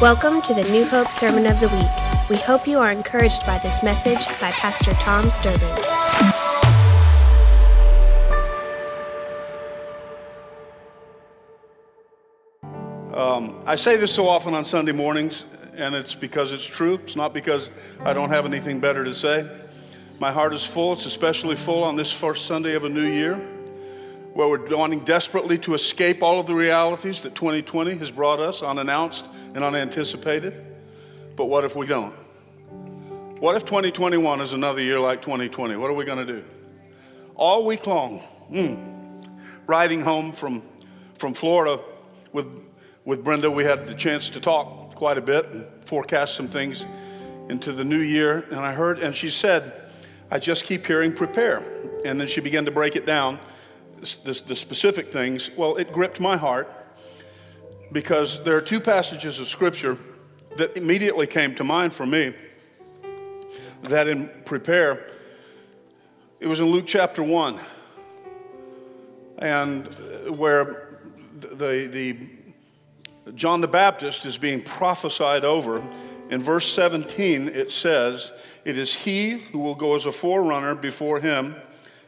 Welcome to the New Hope Sermon of the Week. We hope you are encouraged by this message by Pastor Tom Sturbins. Um, I say this so often on Sunday mornings, and it's because it's true. It's not because I don't have anything better to say. My heart is full. It's especially full on this first Sunday of a new year where we're wanting desperately to escape all of the realities that 2020 has brought us unannounced and unanticipated. But what if we don't? What if 2021 is another year like 2020? What are we going to do? All week long, mm, riding home from, from Florida with, with Brenda, we had the chance to talk quite a bit and forecast some things into the new year. And I heard, and she said, I just keep hearing prepare. And then she began to break it down the, the specific things, well, it gripped my heart because there are two passages of Scripture that immediately came to mind for me that in prepare. It was in Luke chapter 1, and uh, where the, the John the Baptist is being prophesied over. In verse 17, it says, It is he who will go as a forerunner before him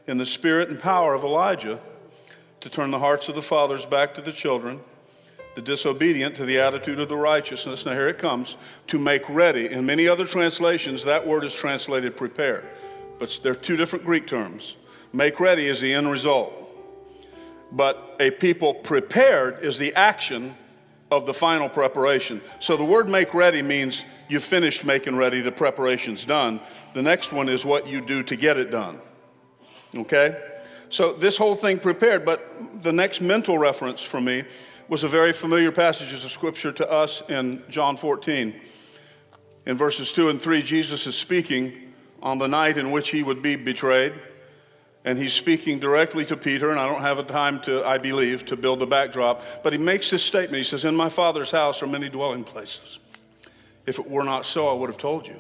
in the spirit and power of Elijah to turn the hearts of the fathers back to the children, the disobedient to the attitude of the righteousness. Now, here it comes to make ready. In many other translations, that word is translated prepare, but there are two different Greek terms. Make ready is the end result, but a people prepared is the action of the final preparation. So the word make ready means you finished making ready, the preparation's done. The next one is what you do to get it done. Okay? So this whole thing prepared, but the next mental reference for me was a very familiar passage of scripture to us in John 14. In verses 2 and 3, Jesus is speaking on the night in which he would be betrayed. And he's speaking directly to Peter, and I don't have a time to, I believe, to build the backdrop. But he makes this statement. He says, In my Father's house are many dwelling places. If it were not so, I would have told you.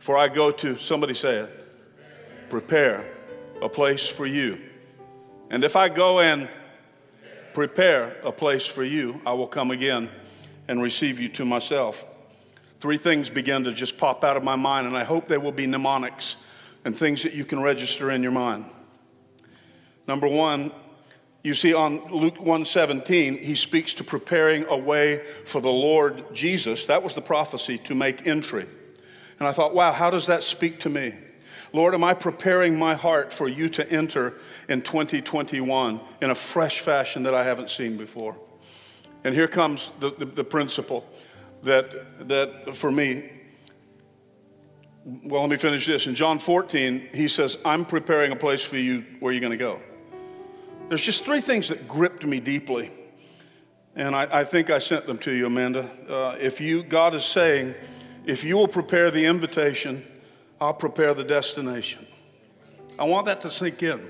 For I go to, somebody say it, prepare a place for you. And if I go and prepare a place for you, I will come again and receive you to myself. Three things begin to just pop out of my mind, and I hope they will be mnemonics and things that you can register in your mind. Number one, you see on Luke 117, he speaks to preparing a way for the Lord Jesus. That was the prophecy to make entry. And I thought, wow, how does that speak to me? Lord, am I preparing my heart for you to enter in 2021 in a fresh fashion that I haven't seen before? And here comes the, the, the principle that, that for me, well, let me finish this. In John 14, he says, I'm preparing a place for you where you're going to go. There's just three things that gripped me deeply. And I, I think I sent them to you, Amanda. Uh, if you, God is saying, if you will prepare the invitation, I'll prepare the destination. I want that to sink in.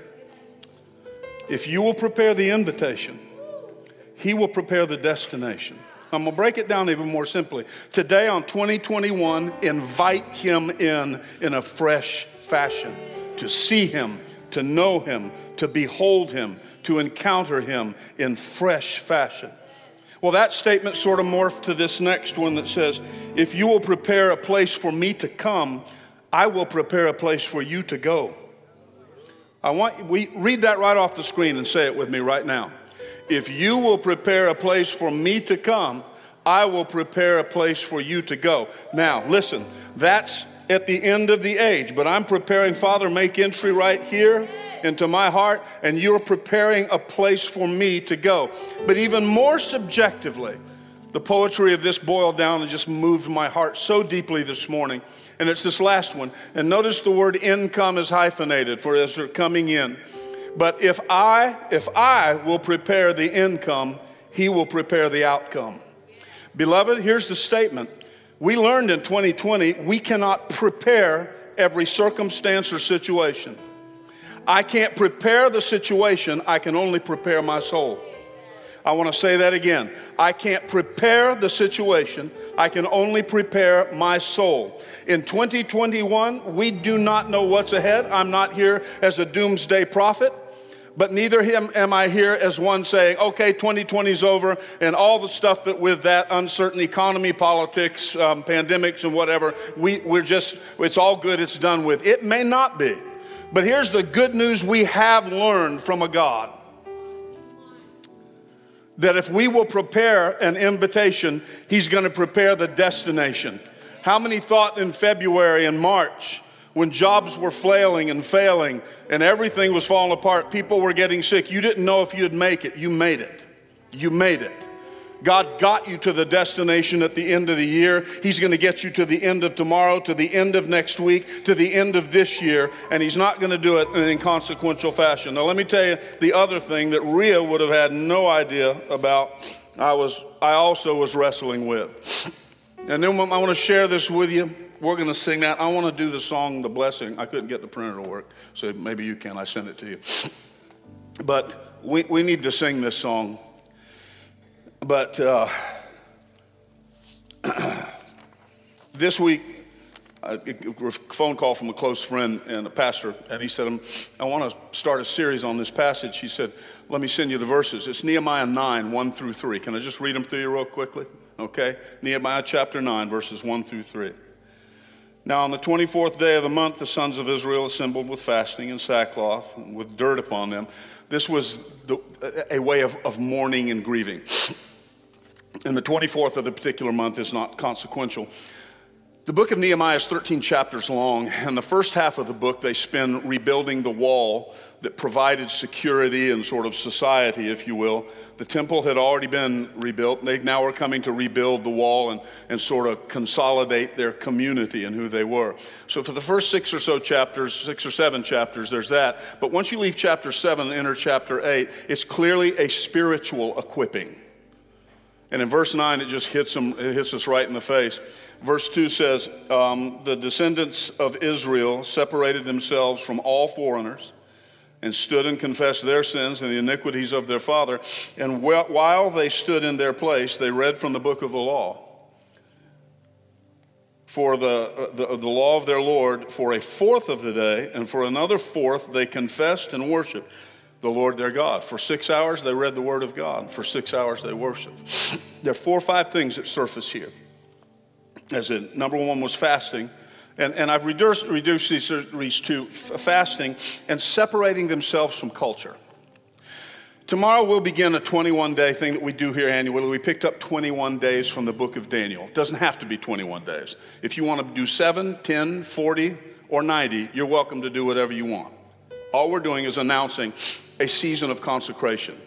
If you will prepare the invitation, He will prepare the destination. I'm to break it down even more simply. Today on 2021, invite Him in in a fresh fashion to see Him, to know Him, to behold Him, to encounter Him in fresh fashion. Well, that statement sort of morphed to this next one that says, If you will prepare a place for me to come, I will prepare a place for you to go. I want we read that right off the screen and say it with me right now. If you will prepare a place for me to come, I will prepare a place for you to go. Now, listen, that's at the end of the age, but I'm preparing, Father, make entry right here into my heart, and you're preparing a place for me to go. But even more subjectively, the poetry of this boiled down and just moved my heart so deeply this morning and it's this last one. And notice the word income is hyphenated for as they're coming in. But if I, if I will prepare the income, he will prepare the outcome. Beloved, here's the statement. We learned in 2020 we cannot prepare every circumstance or situation. I can't prepare the situation, I can only prepare my soul. I want to say that again. I can't prepare the situation, I can only prepare my soul. In 2021, we do not know what's ahead. I'm not here as a doomsday prophet, But neither him am I here as one saying, okay, 2020 is over, and all the stuff that with that uncertain economy, politics, um, pandemics, and whatever, we, we're just, it's all good, it's done with. It may not be. But here's the good news we have learned from a God that if we will prepare an invitation, He's going to prepare the destination. How many thought in February and March when jobs were flailing and failing and everything was falling apart, people were getting sick. You didn't know if you'd make it. You made it. You made it. God got you to the destination at the end of the year. He's going to get you to the end of tomorrow, to the end of next week, to the end of this year, and He's not going to do it in an inconsequential fashion. Now, let me tell you the other thing that Ria would have had no idea about. I was, I also was wrestling with. And then I want to share this with you we're going to sing that. I want to do the song, The Blessing. I couldn't get the printer to work, so maybe you can. I sent it to you. But we, we need to sing this song. But uh, this week, a phone call from a close friend and a pastor, and he said, I want to start a series on this passage. He said, Let me send you the verses. It's Nehemiah 9, 1 through 3. Can I just read them to you real quickly? Okay? Nehemiah chapter 9, verses 1 through 3. Now, on the 24th day of the month, the sons of Israel assembled with fasting and sackcloth, and with dirt upon them. This was the, a way of, of mourning and grieving. And the 24th of the particular month is not consequential. The book of Nehemiah is 13 chapters long, and the first half of the book they spend rebuilding the wall that provided security and sort of society, if you will. The temple had already been rebuilt. They now are coming to rebuild the wall and, and sort of consolidate their community and who they were. So, for the first six or so chapters, six or seven chapters, there's that. But once you leave chapter seven and enter chapter eight, it's clearly a spiritual equipping. And in verse 9, it just hits, them, it hits us right in the face. Verse 2 says, um, The descendants of Israel separated themselves from all foreigners and stood and confessed their sins and the iniquities of their father. And while they stood in their place, they read from the book of the law. For the, uh, the, the law of their Lord for a fourth of the day, and for another fourth they confessed and worshiped the Lord their God. For six hours, they read the Word of God. For six hours, they worshiped. There are four or five things that surface here. As in, number one was fasting. And, and I've reduced, reduced these, these to fasting and separating themselves from culture. Tomorrow we'll begin a 21 day thing that we do here annually. We picked up 21 days from the book of Daniel. It doesn't have to be 21 days. If you want to do 7, 10, 40, or 90, you're welcome to do whatever you want. All we're doing is announcing a season of consecration.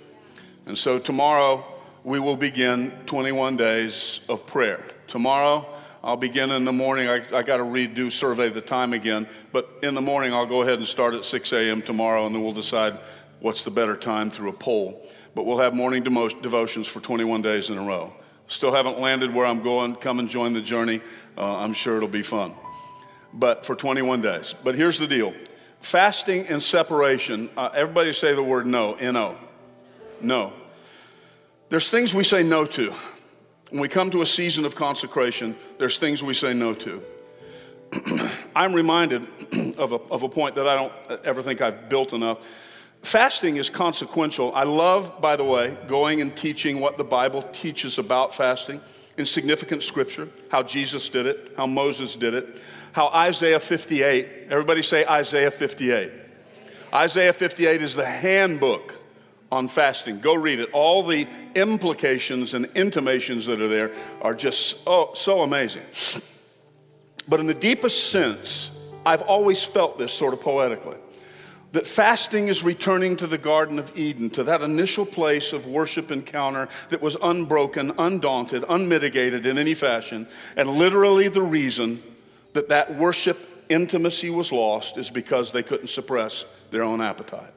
And so tomorrow we will begin 21 days of prayer. Tomorrow I'll begin in the morning. I, I got to redo survey the time again, but in the morning I'll go ahead and start at 6 a.m. tomorrow, and then we'll decide what's the better time through a poll. But we'll have morning devotions for 21 days in a row. Still haven't landed where I'm going. Come and join the journey. Uh, I'm sure it'll be fun. But for 21 days. But here's the deal fasting and separation, uh, everybody say the word no, N O. No. There's things we say no to. When we come to a season of consecration, there's things we say no to. I'm reminded of a, of a point that I don't ever think I've built enough. Fasting is consequential. I love, by the way, going and teaching what the Bible teaches about fasting in significant scripture, how Jesus did it, how Moses did it, how Isaiah 58, everybody say Isaiah 58. Isaiah 58 is the handbook on fasting. Go read it. All the implications and intimations that are there are just so, so amazing. But in the deepest sense, I've always felt this sort of poetically that fasting is returning to the Garden of Eden, to that initial place of worship encounter that was unbroken, undaunted, unmitigated in any fashion, and literally the reason that that worship intimacy was lost is because they couldn't suppress their own appetite.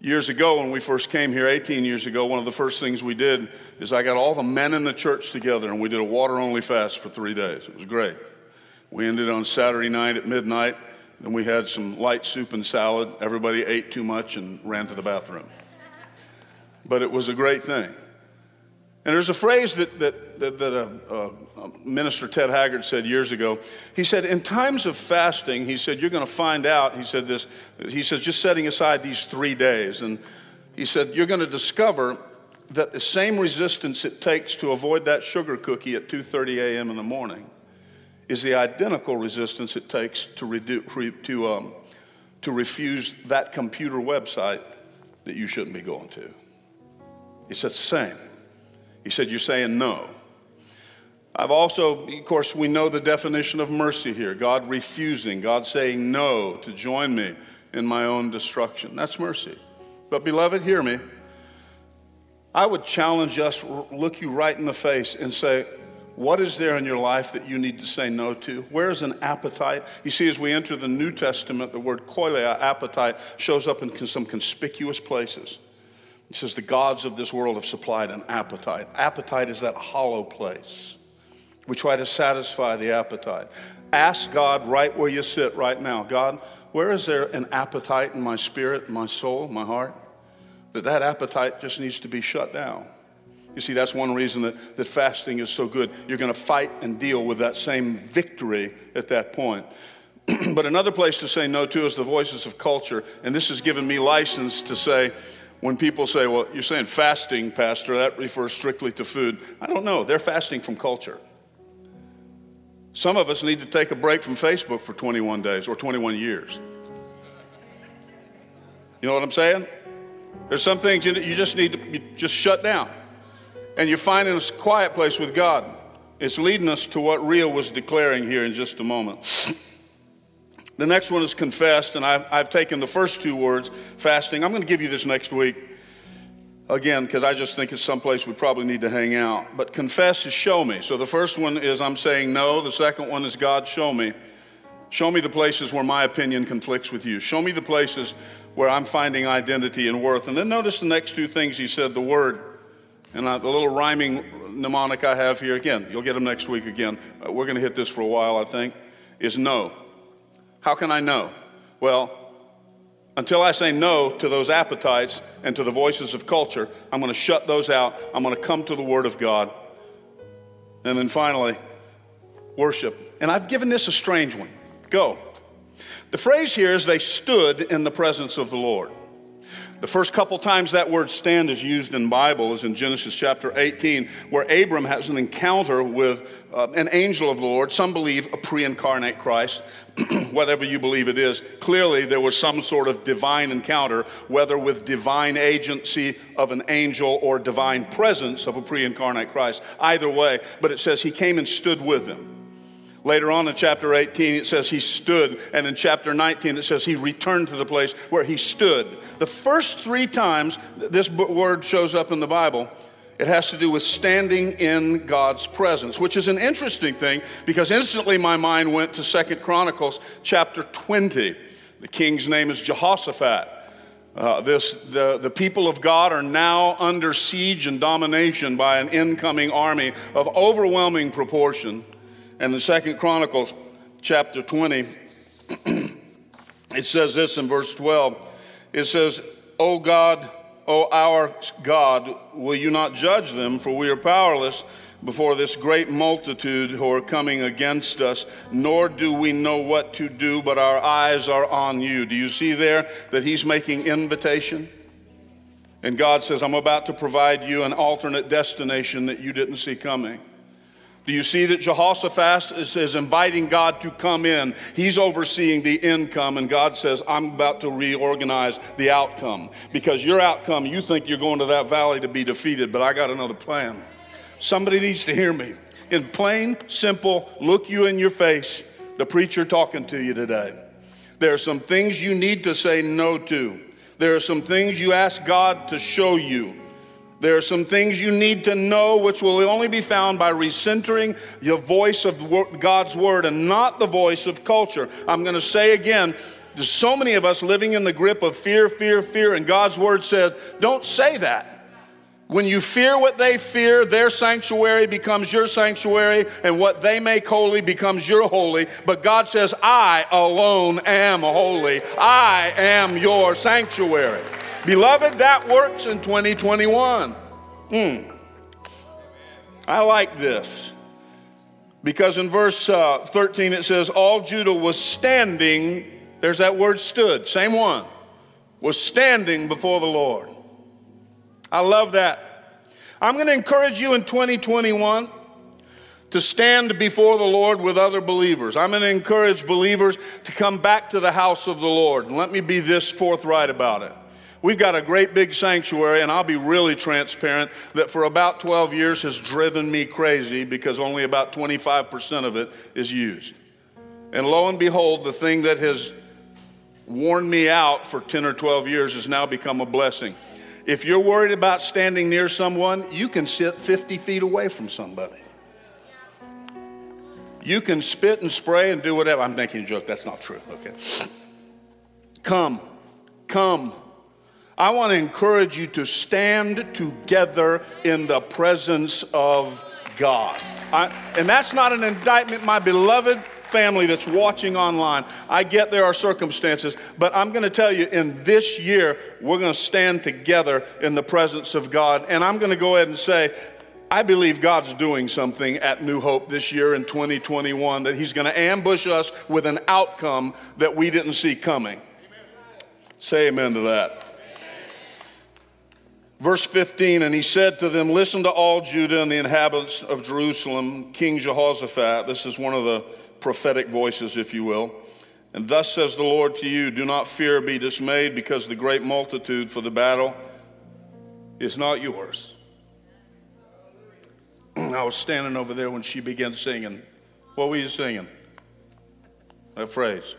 Years ago, when we first came here, 18 years ago, one of the first things we did is I got all the men in the church together and we did a water only fast for three days. It was great. We ended on Saturday night at midnight, then we had some light soup and salad. Everybody ate too much and ran to the bathroom. But it was a great thing. And there's a phrase that, that, that, that Minister Ted Haggard said years ago. He said, In times of fasting, he said, you're going to find out, he said this, he says, just setting aside these three days. And he said, you're going to discover that the same resistance it takes to avoid that sugar cookie at 2.30 a.m. in the morning is the identical resistance it takes to, redu- to, um, to refuse that computer website that you shouldn't be going to. He said, same. He said, You're saying no. I've also, of course, we know the definition of mercy here God refusing, God saying no to join me in my own destruction. That's mercy. But, beloved, hear me. I would challenge us, look you right in the face, and say, what is there in your life that you need to say no to? Where is an appetite? You see, as we enter the New Testament, the word koilia, appetite, shows up in some conspicuous places. It says, The gods of this world have supplied an appetite. Appetite is that hollow place. We try to satisfy the appetite. Ask God right where you sit right now God, where is there an appetite in my spirit, my soul, my heart? That that appetite just needs to be shut down. You see, that's one reason that, that fasting is so good. You're going to fight and deal with that same victory at that point. but another place to say no to is the voices of culture. And this has given me license to say, when people say, well, you're saying fasting, Pastor, that refers strictly to food. I don't know. They're fasting from culture. Some of us need to take a break from Facebook for 21 days or 21 years. You know what I'm saying? There's some things you just need to just shut down and you're finding a quiet place with God. It's leading us to what Ria was declaring here in just a moment. The next one is confessed, and I've, I've taken the first two words, fasting. I'm going to give you this next week again because I just think it's someplace we probably need to hang out. But confess is show me. So the first one is I'm saying no. The second one is God, show me. Show me the places where my opinion conflicts with you. Show me the places where I'm finding identity and worth. And then notice the next two things he said the word. And uh, the little rhyming mnemonic I have here, again, you'll get them next week again. Uh, we're going to hit this for a while, I think, is no. How can I know? Well, until I say no to those appetites and to the voices of culture, I'm going to shut those out. I'm going to come to the Word of God. And then finally, worship. And I've given this a strange one. Go. The phrase here is they stood in the presence of the Lord. The first couple times that word stand is used in Bible is in Genesis chapter 18, where Abram has an encounter with uh, an angel of the Lord. Some believe a pre incarnate Christ, whatever you believe it is. Clearly, there was some sort of divine encounter, whether with divine agency of an angel or divine presence of a pre incarnate Christ. Either way, but it says he came and stood with them. Later on in chapter 18, it says he stood, and in chapter 19, it says he returned to the place where he stood. The first three times this word shows up in the Bible, it has to do with standing in God's presence, which is an interesting thing because instantly my mind went to Second Chronicles chapter 20. The king's name is Jehoshaphat. Uh, this, the, the people of God are now under siege and domination by an incoming army of overwhelming proportion. And in Second Chronicles chapter 20, it says this in verse 12. It says, O God, O our God, will you not judge them? For we are powerless before this great multitude who are coming against us, nor do we know what to do, but our eyes are on you. Do you see there that he's making invitation? And God says, I'm about to provide you an alternate destination that you didn't see coming. Do you see that Jehoshaphat is, is, inviting God to come in? He's overseeing the income, and God says, I'm about to reorganize the outcome. Because your outcome, you think you're going to that valley to be defeated, but I got another plan. Somebody needs to hear me. In plain, simple, look you in your face, the preacher talking to you today. There are some things you need to say no to. There are some things you ask God to show you. There are some things you need to know which will only be found by recentering your voice of God's word and not the voice of culture. I'm going to say again, there's so many of us living in the grip of fear, fear, fear, and God's word says, don't say that. When you fear what they fear, their sanctuary becomes your sanctuary, and what they make holy becomes your holy. But God says, I alone am holy. I am your sanctuary. Beloved, that works in 2021. Mm. I like this because in verse uh, 13 it says, All Judah was standing, there's that word stood, same one, was standing before the Lord. I love that. I'm going to encourage you in 2021 to stand before the Lord with other believers. I'm going to encourage believers to come back to the house of the Lord. And let me be this forthright about it. We've got a great big sanctuary, and I'll be really transparent that for about 12 years has driven me crazy because only about 25% of it is used. And lo and behold, the thing that has worn me out for 10 or 12 years has now become a blessing. If you're worried about standing near someone, you can sit 50 feet away from somebody. You can spit and spray and do whatever. I'm making a joke. That's not true. Okay. Come, come. I want to encourage you to stand together in the presence of God. I, and that's not an indictment, my beloved family that's watching online. I get there are circumstances, but I'm going to tell you in this year, we're going to stand together in the presence of God. And I'm going to go ahead and say, I believe God's doing something at New Hope this year in 2021 that He's going to ambush us with an outcome that we didn't see coming. Say amen to that. Verse 15, and he said to them, Listen to all Judah and the inhabitants of Jerusalem, King Jehoshaphat. This is one of the prophetic voices, if you will. And thus says the Lord to you Do not fear, be dismayed, because the great multitude for the battle is not yours I was standing over there when she began singing. What were you singing? That phrase.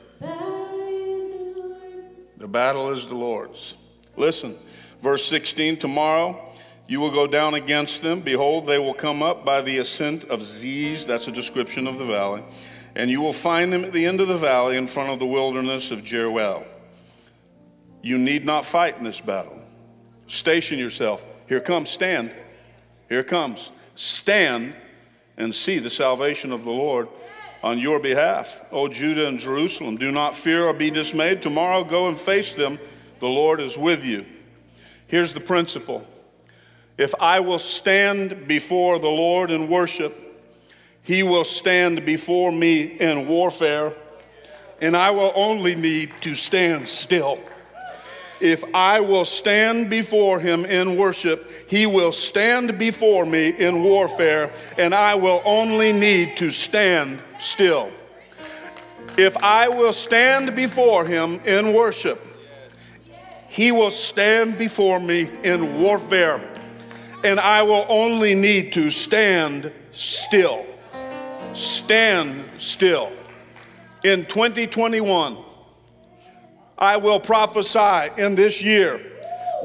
The battle is the Lord's. Listen, verse 16 tomorrow you will go down against them. Behold, they will come up by the ascent of Ziz. That's a description of the valley. And you will find them at the end of the valley in front of the wilderness of Jeruel. You need not fight in this battle. Station yourself. Here comes, stand. Here comes. Stand and see the salvation of the Lord on your behalf. O Judah and Jerusalem, do not fear or be dismayed. Tomorrow go and face them. The Lord is with you. Here's the principle if I will stand before the Lord in worship, he will stand before me in warfare, and I will only need to stand still if I will stand before him in worship, he will stand before me in warfare, and I will only need to stand still. If I will stand before him in worship, he will stand before me in warfare, and I will only need to stand still. Stand still. In 2021, I will prophesy in this year.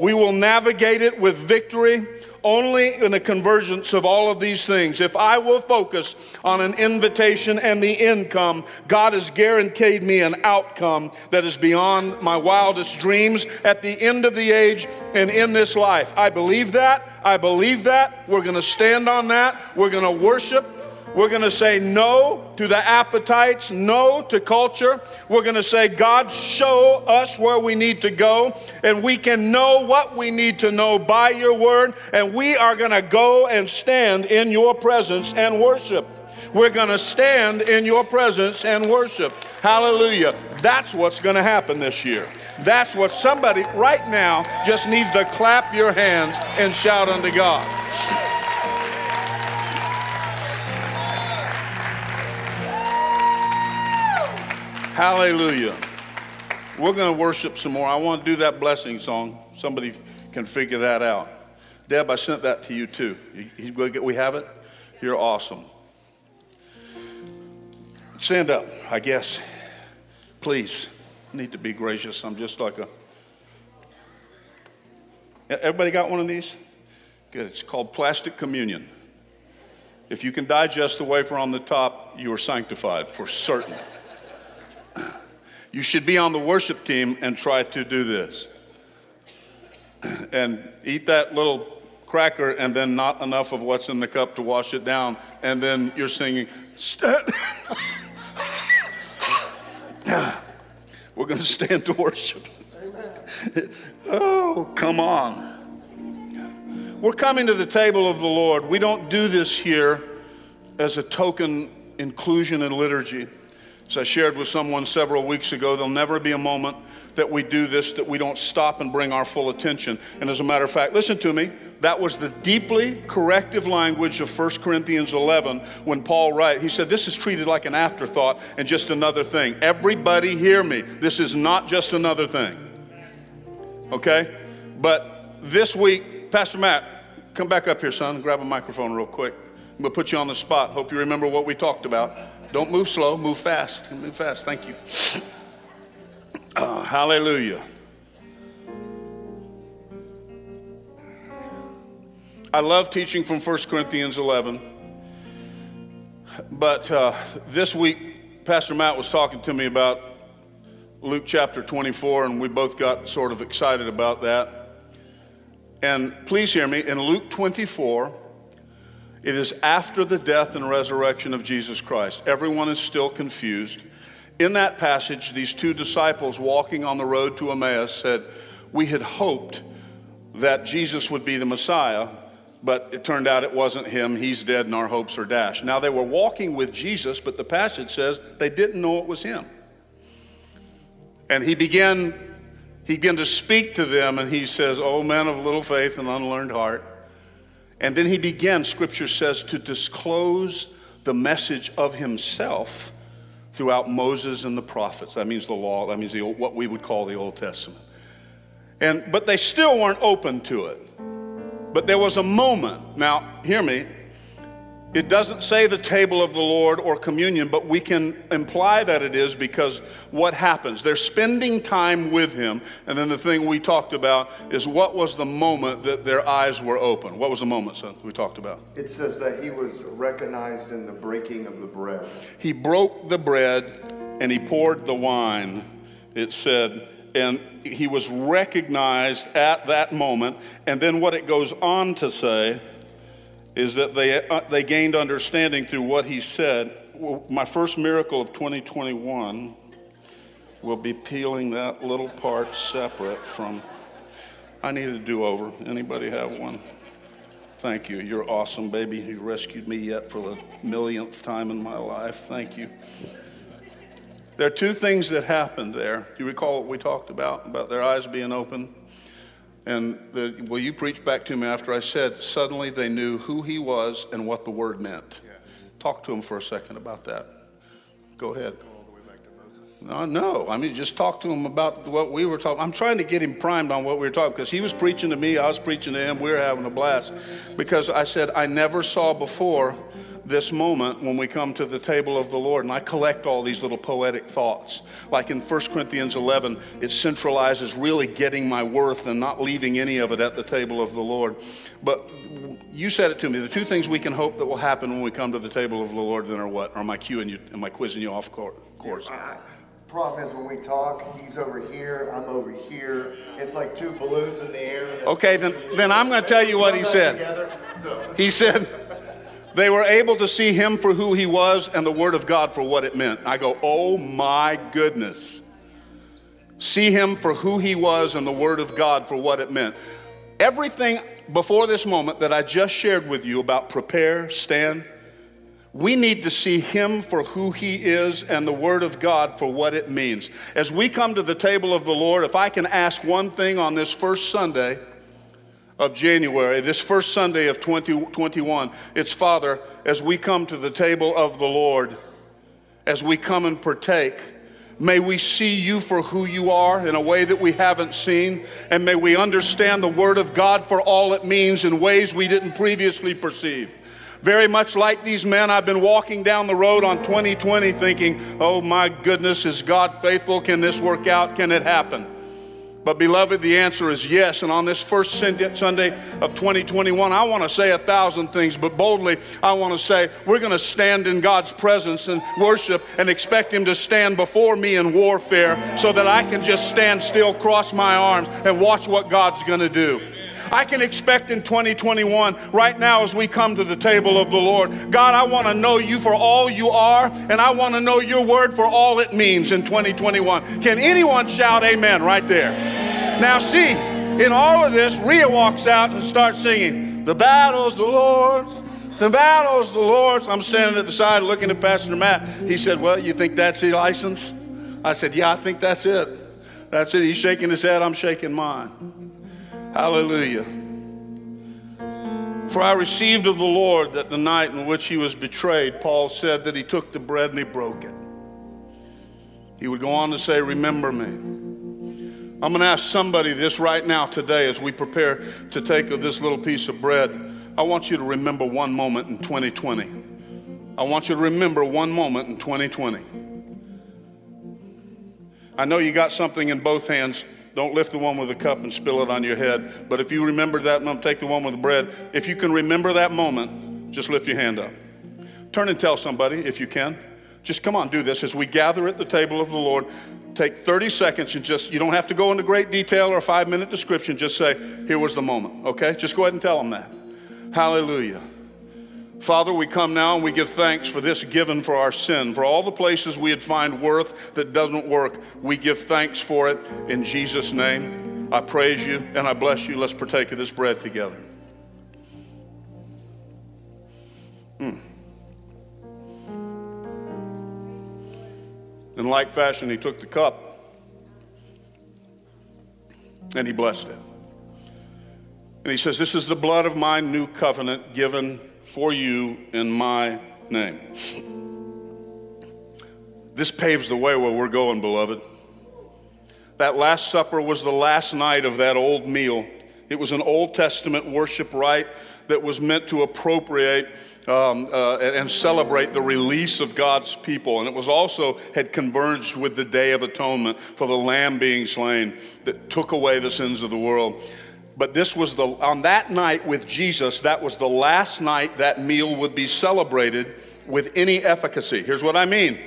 We will navigate it with victory only in the convergence of all of these things. If I will focus on an invitation and the income, God has guaranteed me an outcome that is beyond my wildest dreams at the end of the age and in this life. I believe that. I believe that. We're going to stand on that. We're going to worship. We're going to say no to the appetites, no to culture. We're going to say, God, show us where we need to go, and we can know what we need to know by your word, and we are going to go and stand in your presence and worship. We're going to stand in your presence and worship. Hallelujah. That's what's going to happen this year. That's what somebody right now just needs to clap your hands and shout unto God. Hallelujah. We're going to worship some more. I want to do that blessing song. Somebody can figure that out. Deb, I sent that to you too. We have it? You're awesome. Stand up, I guess. Please. I need to be gracious. I'm just like a. Everybody got one of these? Good. It's called plastic communion. If you can digest the wafer on the top, you are sanctified for certain. You should be on the worship team and try to do this. And eat that little cracker and then not enough of what's in the cup to wash it down. And then you're singing, We're going to stand to worship. oh, come on. we're coming to the table of the Lord. We don't do this here as a token inclusion in liturgy. As I shared with someone several weeks ago, there'll never be a moment that we do this that we don't stop and bring our full attention. And as a matter of fact, listen to me, that was the deeply corrective language of 1 Corinthians 11 when Paul writes, he said, This is treated like an afterthought and just another thing. Everybody hear me. This is not just another thing. Okay? But this week, Pastor Matt, come back up here, son, grab a microphone real quick. We'll put you on the spot. Hope you remember what we talked about. Don't move slow, move fast. Move fast. Thank you. Uh, hallelujah. I love teaching from 1 Corinthians 11. But uh, this week, Pastor Matt was talking to me about Luke chapter 24, and we both got sort of excited about that. And please hear me, in Luke 24, it is after the death and resurrection of Jesus Christ. Everyone is still confused. In that passage, these two disciples walking on the road to Emmaus said, We had hoped that Jesus would be the Messiah, but it turned out it wasn't him. He's dead and our hopes are dashed. Now, they were walking with Jesus, but the passage says they didn't know it was him. And he began, he began to speak to them, and he says, Oh, men of little faith and unlearned heart. And then he began, scripture says, to disclose the message of himself throughout Moses and the prophets. That means the law, that means the, what we would call the Old Testament. And, but they still weren't open to it. But there was a moment. Now, hear me. It doesn't say the table of the Lord or communion, but we can imply that it is because what happens? They're spending time with Him. And then the thing we talked about is what was the moment that their eyes were open? What was the moment, son, we talked about? It says that He was recognized in the breaking of the bread. He broke the bread and He poured the wine. It said, and he was recognized at that moment. And then what it goes on to say is that they, uh, they gained understanding through what he said. My first miracle of 2021 will be peeling that little part separate from. I need a do over. Anybody have one? Thank you. You're awesome, baby. You rescued me yet for the millionth time in my life. Thank you. There are two things that happened there. Do you recall what we talked about, about their eyes being open? And the, well, you preached back to me after I said, suddenly they knew who he was and what the word meant. Yes. Talk to him for a second about that. Go ahead. Go all the way back to Moses. No, no. I mean, just talk to him about what we were talking. I'm trying to get him primed on what we were talking because he was preaching to me, I was preaching to him. We were having a blast because I said I never saw before this moment when we come to the table of the Lord. And I collect all these little poetic thoughts. Like in 1 Corinthians 11, it centralizes really getting my worth and not leaving any of it at the table of the Lord. But you said it to me. The two things we can hope that will happen when we come to the table of the Lord then are what? Or am I cueing you? Am I quizzing you off course? Yeah, problem is when we talk, he's over here, I'm over here. It's like two balloons in the air. Okay, then, then I'm going to tell you what he said. He said, they were able to see him for who he was and the word of God for what it meant. I go, oh my goodness. See him for who he was and the word of God for what it meant. Everything before this moment that I just shared with you about prepare, stand, we need to see him for who he is and the word of God for what it means. As we come to the table of the Lord, if I can ask one thing on this first Sunday, of January, this first Sunday of 2021, it's Father, as we come to the table of the Lord, as we come and partake, may we see you for who you are in a way that we haven't seen, and may we understand the Word of God for all it means in ways we didn't previously perceive. Very much like these men, I've been walking down the road on 2020 thinking, oh my goodness, is God faithful? Can this work out? Can it happen? But, beloved, the answer is yes. And on this first Sunday of 2021, I want to say a thousand things, but boldly, I want to say we're going to stand in God's presence and worship and expect Him to stand before me in warfare so that I can just stand still, cross my arms, and watch what God's going to do. I can expect in 2021, right now as we come to the table of the Lord, God, I want to know you for all you are, and I want to know your word for all it means in 2021. Can anyone shout amen right there? Now, see, in all of this, Rhea walks out and starts singing. The battle's the Lord's. The battle's the Lord's. I'm standing at the side looking at Pastor Matt. He said, Well, you think that's the license? I said, Yeah, I think that's it. That's it. He's shaking his head. I'm shaking mine. Hallelujah. For I received of the Lord that the night in which he was betrayed, Paul said that he took the bread and he broke it. He would go on to say, Remember me. I'm going to ask somebody this right now today as we prepare to take of this little piece of bread. I want you to remember one moment in 2020. I want you to remember one moment in 2020. I know you got something in both hands. Don't lift the one with the cup and spill it on your head. But if you remember that moment, take the one with the bread. If you can remember that moment, just lift your hand up. Turn and tell somebody if you can. Just come on, do this. As we gather at the table of the Lord, take 30 seconds and just, you don't have to go into great detail or a five minute description. Just say, here was the moment, okay? Just go ahead and tell them that. Hallelujah. Father, we come now and we give thanks for this given for our sin, for all the places we had find worth that doesn't work. We give thanks for it in Jesus' name. I praise you and I bless you. Let's partake of this bread together. Mm. In like fashion, he took the cup and he blessed it. And he says, This is the blood of my new covenant given for you in my name. This paves the way where we're going, beloved. That Last Supper was the last night of that old meal. It was an Old Testament worship rite that was meant to appropriate um, uh, and celebrate the release of God's people. And it was also had converged with the Day of Atonement for the Lamb being slain that took away the sins of the world. But this was the, on that night with Jesus, that was the last night that meal would be celebrated with any efficacy. Here's what I mean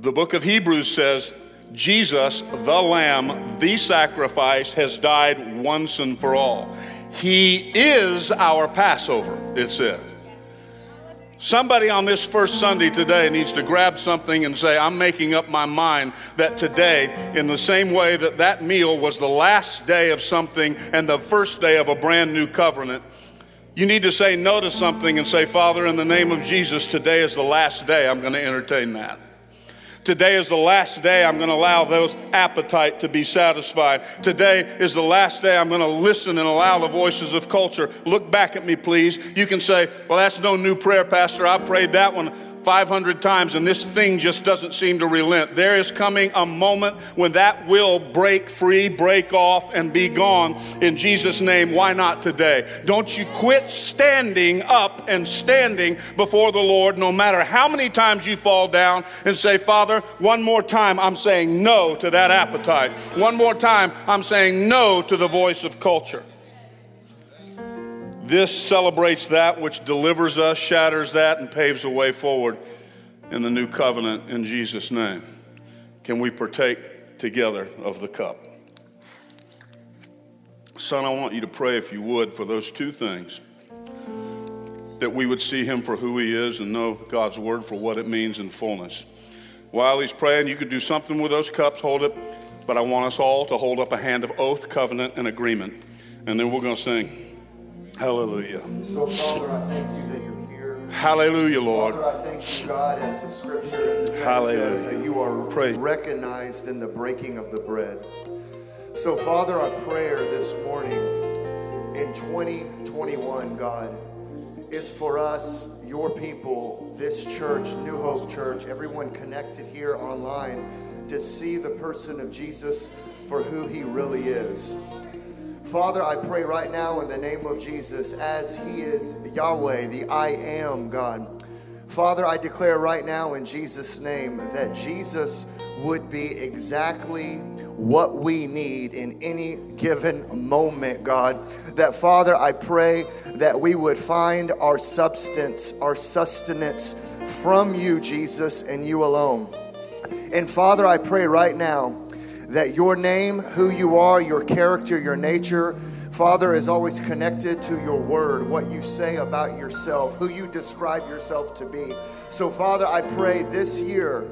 the book of Hebrews says, Jesus, the Lamb, the sacrifice, has died once and for all. He is our Passover, it says. Somebody on this first Sunday today needs to grab something and say, I'm making up my mind that today, in the same way that that meal was the last day of something and the first day of a brand new covenant, you need to say no to something and say, Father, in the name of Jesus, today is the last day I'm going to entertain that. Today is the last day I'm going to allow those appetite to be satisfied. Today is the last day I'm going to listen and allow the voices of culture. Look back at me, please. You can say, Well, that's no new prayer, Pastor. I prayed that one 500 times and this thing just doesn't seem to relent. There is coming a moment when that will break free, break off, and be gone. In Jesus' name, why not today? Don't you quit standing up and standing before the Lord, no matter how many times you fall down, and say, Father, one more time, I'm saying no to that appetite. One more time, I'm saying no to the voice of culture. This celebrates that which delivers us, shatters that, and paves the way forward in the new covenant in Jesus' name. Can we partake together of the cup? Son, I want you to pray, if you would, for those two things that we would see him for who he is and know God's word for what it means in fullness. While he's praying, you could do something with those cups, hold it, but I want us all to hold up a hand of oath, covenant, and agreement. And then we're going to sing. Hallelujah. So, Father, I thank you that you're here. Hallelujah, Lord. Father, I thank you, God, as the scripture, as the text Hallelujah. says, that you are Praise. recognized in the breaking of the bread. So, Father, our prayer this morning in 2021, God, is for us, your people, this church, New Hope Church, everyone connected here online, to see the person of Jesus for who he really is. Father, I pray right now in the name of Jesus, as He is Yahweh, the I am God. Father, I declare right now in Jesus' name that Jesus would be exactly what we need in any given moment, God. That, Father, I pray that we would find our substance, our sustenance from you, Jesus, and you alone. And Father, I pray right now that your name, who you are, your character, your nature, Father, is always connected to your word, what you say about yourself, who you describe yourself to be. So, Father, I pray this year,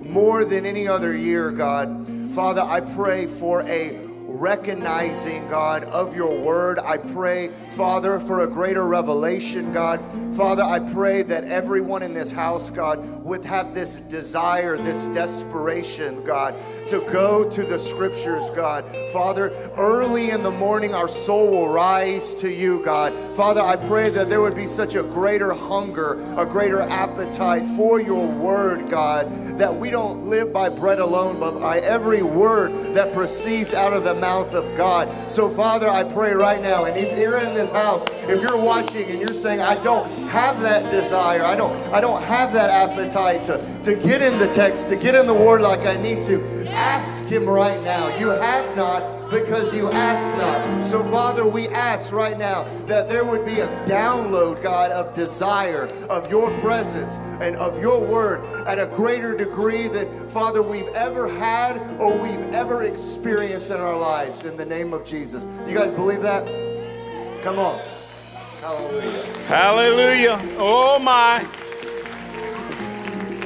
more than any other year, God, Father, I pray for a recognizing, God, of your word. I pray, Father, for a greater revelation, God. Father, I pray that everyone in this house, God, would have this desire, this desperation, God, to go to the scriptures, God. Father, early in the morning, our soul will rise to you, God. Father, I pray that there would be such a greater hunger, a greater appetite for your word, God, that we don't live by bread alone, but by every word that proceeds out of the mouth of God. So, Father, I pray right now, and if you're in this house, if you're watching and you're saying, I don't have that desire, I don't, I don't have that appetite to, to get in the text, to get in the word like I need to, ask him right now. You have not because you ask not. So, Father, we ask right now that there would be a download, God, of desire of your presence and of your word at a greater degree than, Father, we've ever had or we've ever experienced in our lives in the name of Jesus. You guys believe that? Come on. Hallelujah. Hallelujah. Oh, my.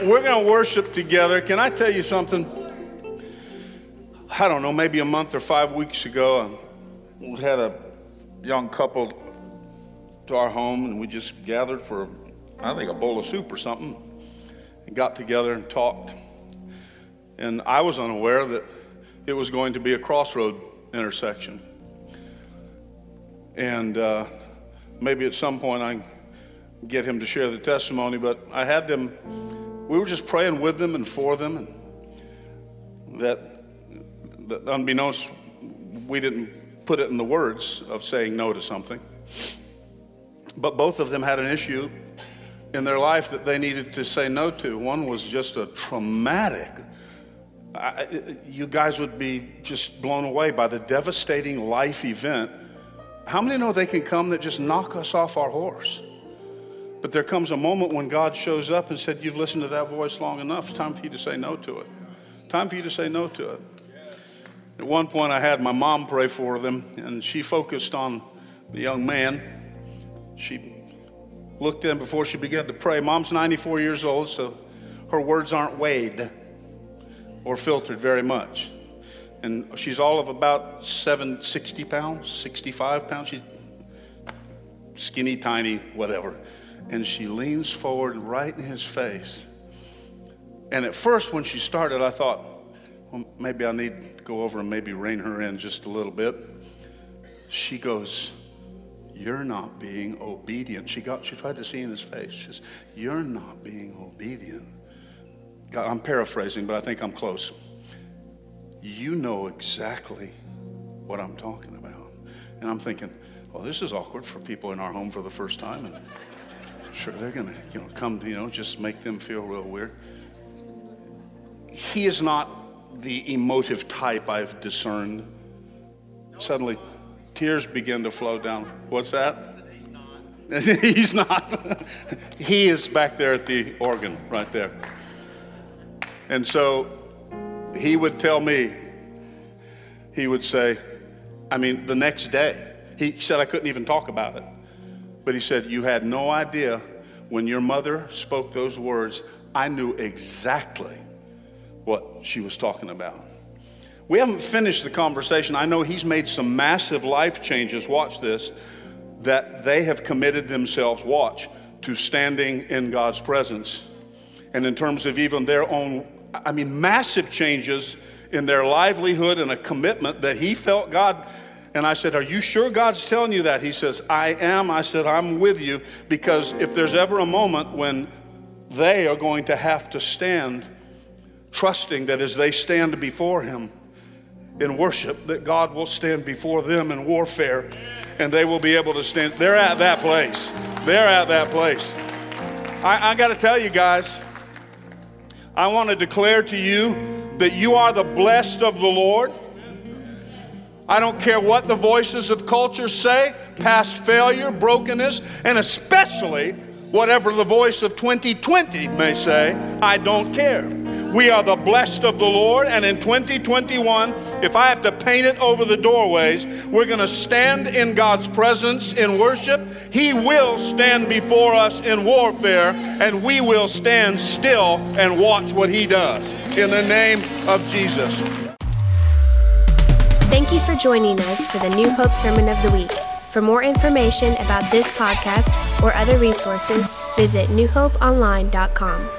We're going to worship together. Can I tell you something? I don't know, maybe a month or five weeks ago, we had a young couple to our home, and we just gathered for, I think, a bowl of soup or something, and got together and talked. And I was unaware that it was going to be a crossroad intersection. And uh, maybe at some point I get him to share the testimony, but I had them, we were just praying with them and for them, and that unbeknownst, we didn't put it in the words of saying no to something. But both of them had an issue in their life that they needed to say no to. One was just a traumatic. I, you guys would be just blown away by the devastating life event. How many know they can come that just knock us off our horse? But there comes a moment when God shows up and said, You've listened to that voice long enough. It's time for you to say no to it. Time for you to say no to it. At one point, I had my mom pray for them, and she focused on the young man. She looked in before she began to pray. Mom's 94 years old, so her words aren't weighed or filtered very much. And she's all of about 760 pounds, 65 pounds. She's skinny, tiny, whatever. And she leans forward right in his face. And at first, when she started, I thought, well, maybe I need go over and maybe rein her in just a little bit. She goes, You're not being obedient. She got she tried to see in his face. She says, You're not being obedient. God, I'm paraphrasing, but I think I'm close. You know exactly what I'm talking about. And I'm thinking, well, this is awkward for people in our home for the first time. And sure, they're going to, you know, come, you know, just make them feel real weird. He is not the emotive type I've discerned. Suddenly, tears begin to flow down. What's that? He's not. he is back there at the organ right there. And so he would tell me, he would say, I mean, the next day, he said I couldn't even talk about it. But he said, You had no idea when your mother spoke those words, I knew exactly what she was talking about. We haven't finished the conversation. I know he's made some massive life changes. Watch this. That they have committed themselves, watch, to standing in God's presence. And in terms of even their own, I mean, massive changes in their livelihood and a commitment that he felt God. And I said, Are you sure God's telling you that? He says, I am. I said, I'm with you because if there's ever a moment when they are going to have to stand trusting that as they stand before Him in worship, that God will stand before them in warfare and they will be able to stand. They're at that place. They're at that place. I, I got to tell you guys, I want to declare to you that you are the blessed of the Lord. I don't care what the voices of culture say, past failure, brokenness, and especially whatever the voice of 2020 may say, I don't care. We are the blessed of the Lord. And in 2021, if I have to paint it over the doorways, we're going to stand in God's presence in worship. He will stand before us in warfare, and we will stand still and watch what He does. In the name of Jesus. Thank you for joining us for the New Hope Sermon of the Week. For more information about this podcast or other resources, visit newhopeonline.com.